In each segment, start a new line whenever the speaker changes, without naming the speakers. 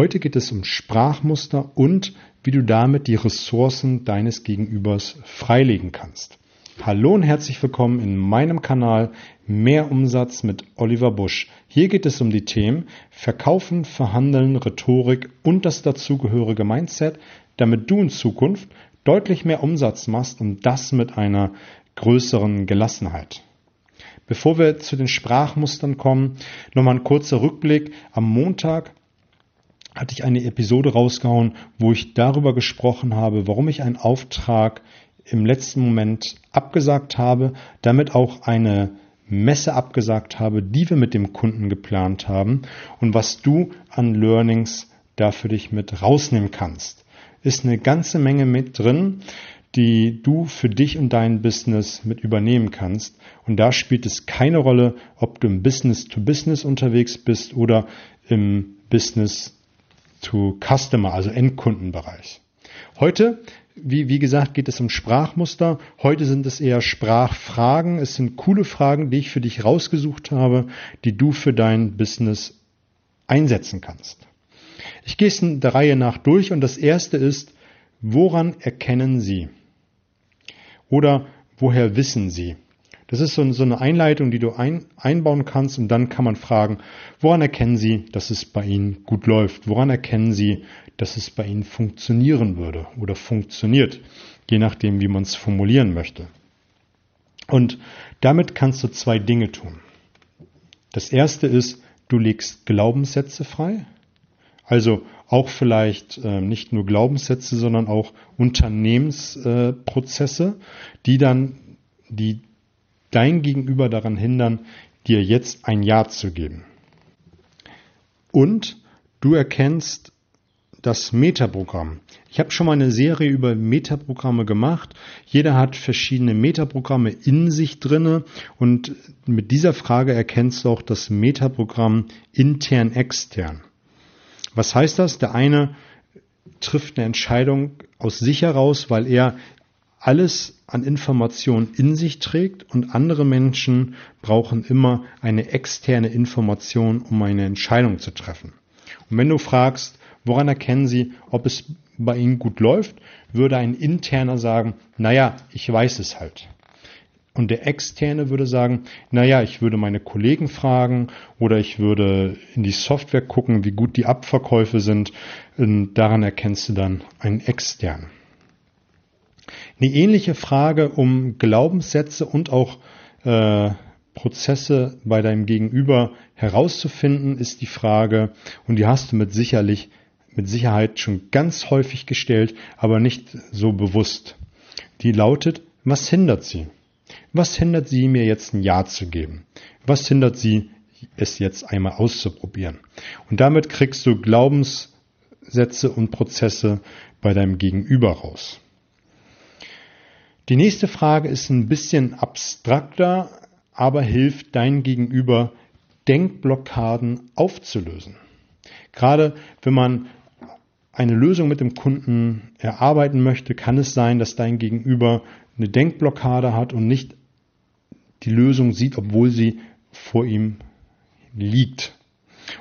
Heute geht es um Sprachmuster und wie du damit die Ressourcen deines Gegenübers freilegen kannst. Hallo und herzlich willkommen in meinem Kanal Mehr Umsatz mit Oliver Busch. Hier geht es um die Themen Verkaufen, Verhandeln, Rhetorik und das dazugehörige Mindset, damit du in Zukunft deutlich mehr Umsatz machst und das mit einer größeren Gelassenheit. Bevor wir zu den Sprachmustern kommen, nochmal ein kurzer Rückblick. Am Montag hatte ich eine Episode rausgehauen, wo ich darüber gesprochen habe, warum ich einen Auftrag im letzten Moment abgesagt habe, damit auch eine Messe abgesagt habe, die wir mit dem Kunden geplant haben und was du an Learnings da für dich mit rausnehmen kannst. Ist eine ganze Menge mit drin, die du für dich und dein Business mit übernehmen kannst. Und da spielt es keine Rolle, ob du im Business to Business unterwegs bist oder im Business to Customer, also Endkundenbereich. Heute, wie, wie gesagt, geht es um Sprachmuster. Heute sind es eher Sprachfragen. Es sind coole Fragen, die ich für dich rausgesucht habe, die du für dein Business einsetzen kannst. Ich gehe es in der Reihe nach durch und das erste ist, woran erkennen Sie? Oder woher wissen Sie? Das ist so, eine Einleitung, die du ein, einbauen kannst und dann kann man fragen, woran erkennen Sie, dass es bei Ihnen gut läuft? Woran erkennen Sie, dass es bei Ihnen funktionieren würde oder funktioniert? Je nachdem, wie man es formulieren möchte. Und damit kannst du zwei Dinge tun. Das erste ist, du legst Glaubenssätze frei. Also auch vielleicht äh, nicht nur Glaubenssätze, sondern auch Unternehmensprozesse, äh, die dann die dein Gegenüber daran hindern, dir jetzt ein Ja zu geben. Und du erkennst das Metaprogramm. Ich habe schon mal eine Serie über Metaprogramme gemacht. Jeder hat verschiedene Metaprogramme in sich drinne und mit dieser Frage erkennst du auch das Metaprogramm intern extern. Was heißt das? Der eine trifft eine Entscheidung aus sich heraus, weil er alles an Informationen in sich trägt und andere Menschen brauchen immer eine externe Information, um eine Entscheidung zu treffen. Und wenn du fragst, woran erkennen sie, ob es bei ihnen gut läuft, würde ein interner sagen, naja, ich weiß es halt. Und der externe würde sagen, naja, ich würde meine Kollegen fragen oder ich würde in die Software gucken, wie gut die Abverkäufe sind. Und daran erkennst du dann einen externen. Eine ähnliche Frage um Glaubenssätze und auch äh, Prozesse bei deinem Gegenüber herauszufinden, ist die Frage, und die hast du mit sicherlich, mit Sicherheit schon ganz häufig gestellt, aber nicht so bewusst. Die lautet, was hindert sie? Was hindert sie, mir jetzt ein Ja zu geben? Was hindert sie, es jetzt einmal auszuprobieren? Und damit kriegst du Glaubenssätze und Prozesse bei deinem Gegenüber raus. Die nächste Frage ist ein bisschen abstrakter, aber hilft dein Gegenüber, Denkblockaden aufzulösen. Gerade wenn man eine Lösung mit dem Kunden erarbeiten möchte, kann es sein, dass dein Gegenüber eine Denkblockade hat und nicht die Lösung sieht, obwohl sie vor ihm liegt.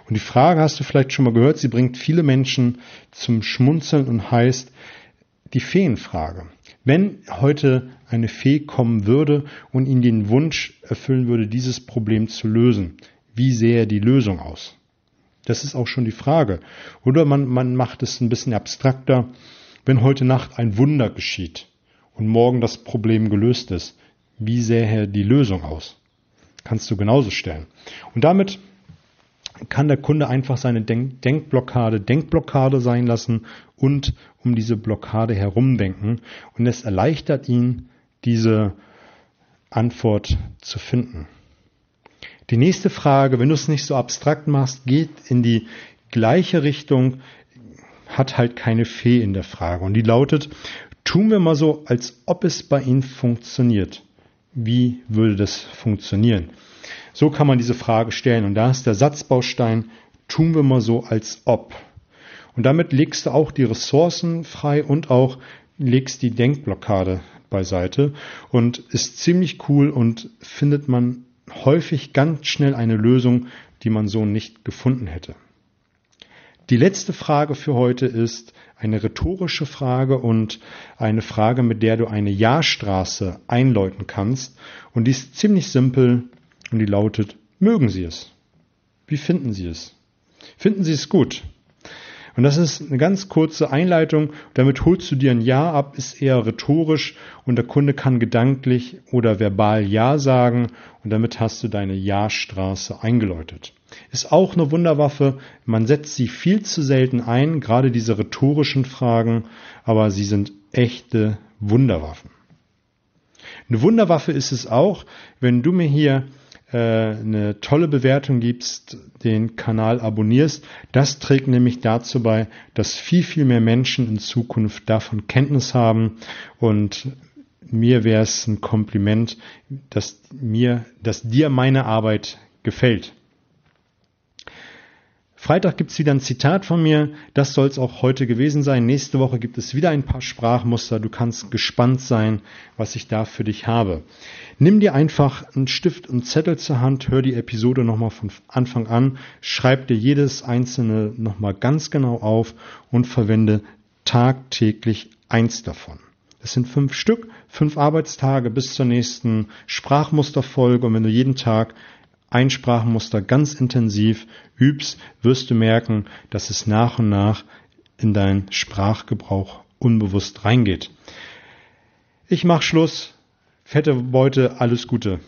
Und die Frage hast du vielleicht schon mal gehört, sie bringt viele Menschen zum Schmunzeln und heißt die Feenfrage. Wenn heute eine Fee kommen würde und ihn den Wunsch erfüllen würde, dieses Problem zu lösen, wie sähe die Lösung aus? Das ist auch schon die Frage. Oder man, man macht es ein bisschen abstrakter. Wenn heute Nacht ein Wunder geschieht und morgen das Problem gelöst ist, wie sähe die Lösung aus? Kannst du genauso stellen. Und damit kann der Kunde einfach seine Denk Denkblockade Denkblockade sein lassen und um diese Blockade herumdenken. Und es erleichtert ihn, diese Antwort zu finden. Die nächste Frage, wenn du es nicht so abstrakt machst, geht in die gleiche Richtung, hat halt keine Fee in der Frage. Und die lautet, tun wir mal so, als ob es bei Ihnen funktioniert. Wie würde das funktionieren? So kann man diese Frage stellen. Und da ist der Satzbaustein, tun wir mal so, als ob. Und damit legst du auch die Ressourcen frei und auch legst die Denkblockade beiseite und ist ziemlich cool und findet man häufig ganz schnell eine Lösung, die man so nicht gefunden hätte. Die letzte Frage für heute ist eine rhetorische Frage und eine Frage, mit der du eine Ja-Straße einläuten kannst. Und die ist ziemlich simpel und die lautet, mögen Sie es? Wie finden Sie es? Finden Sie es gut? Und das ist eine ganz kurze Einleitung. Damit holst du dir ein Ja ab, ist eher rhetorisch und der Kunde kann gedanklich oder verbal Ja sagen und damit hast du deine Ja-Straße eingeläutet. Ist auch eine Wunderwaffe. Man setzt sie viel zu selten ein, gerade diese rhetorischen Fragen, aber sie sind echte Wunderwaffen. Eine Wunderwaffe ist es auch, wenn du mir hier eine tolle Bewertung gibst, den Kanal abonnierst. Das trägt nämlich dazu bei, dass viel, viel mehr Menschen in Zukunft davon Kenntnis haben und mir wäre es ein Kompliment, dass mir, dass dir meine Arbeit gefällt. Freitag gibt's wieder ein Zitat von mir. Das soll es auch heute gewesen sein. Nächste Woche gibt es wieder ein paar Sprachmuster. Du kannst gespannt sein, was ich da für dich habe. Nimm dir einfach einen Stift und Zettel zur Hand, hör die Episode nochmal von Anfang an, schreib dir jedes einzelne nochmal ganz genau auf und verwende tagtäglich eins davon. Das sind fünf Stück, fünf Arbeitstage bis zur nächsten Sprachmusterfolge. Und wenn du jeden Tag ein Sprachmuster ganz intensiv übst, wirst du merken, dass es nach und nach in deinen Sprachgebrauch unbewusst reingeht. Ich mach Schluss. Fette Beute, alles Gute.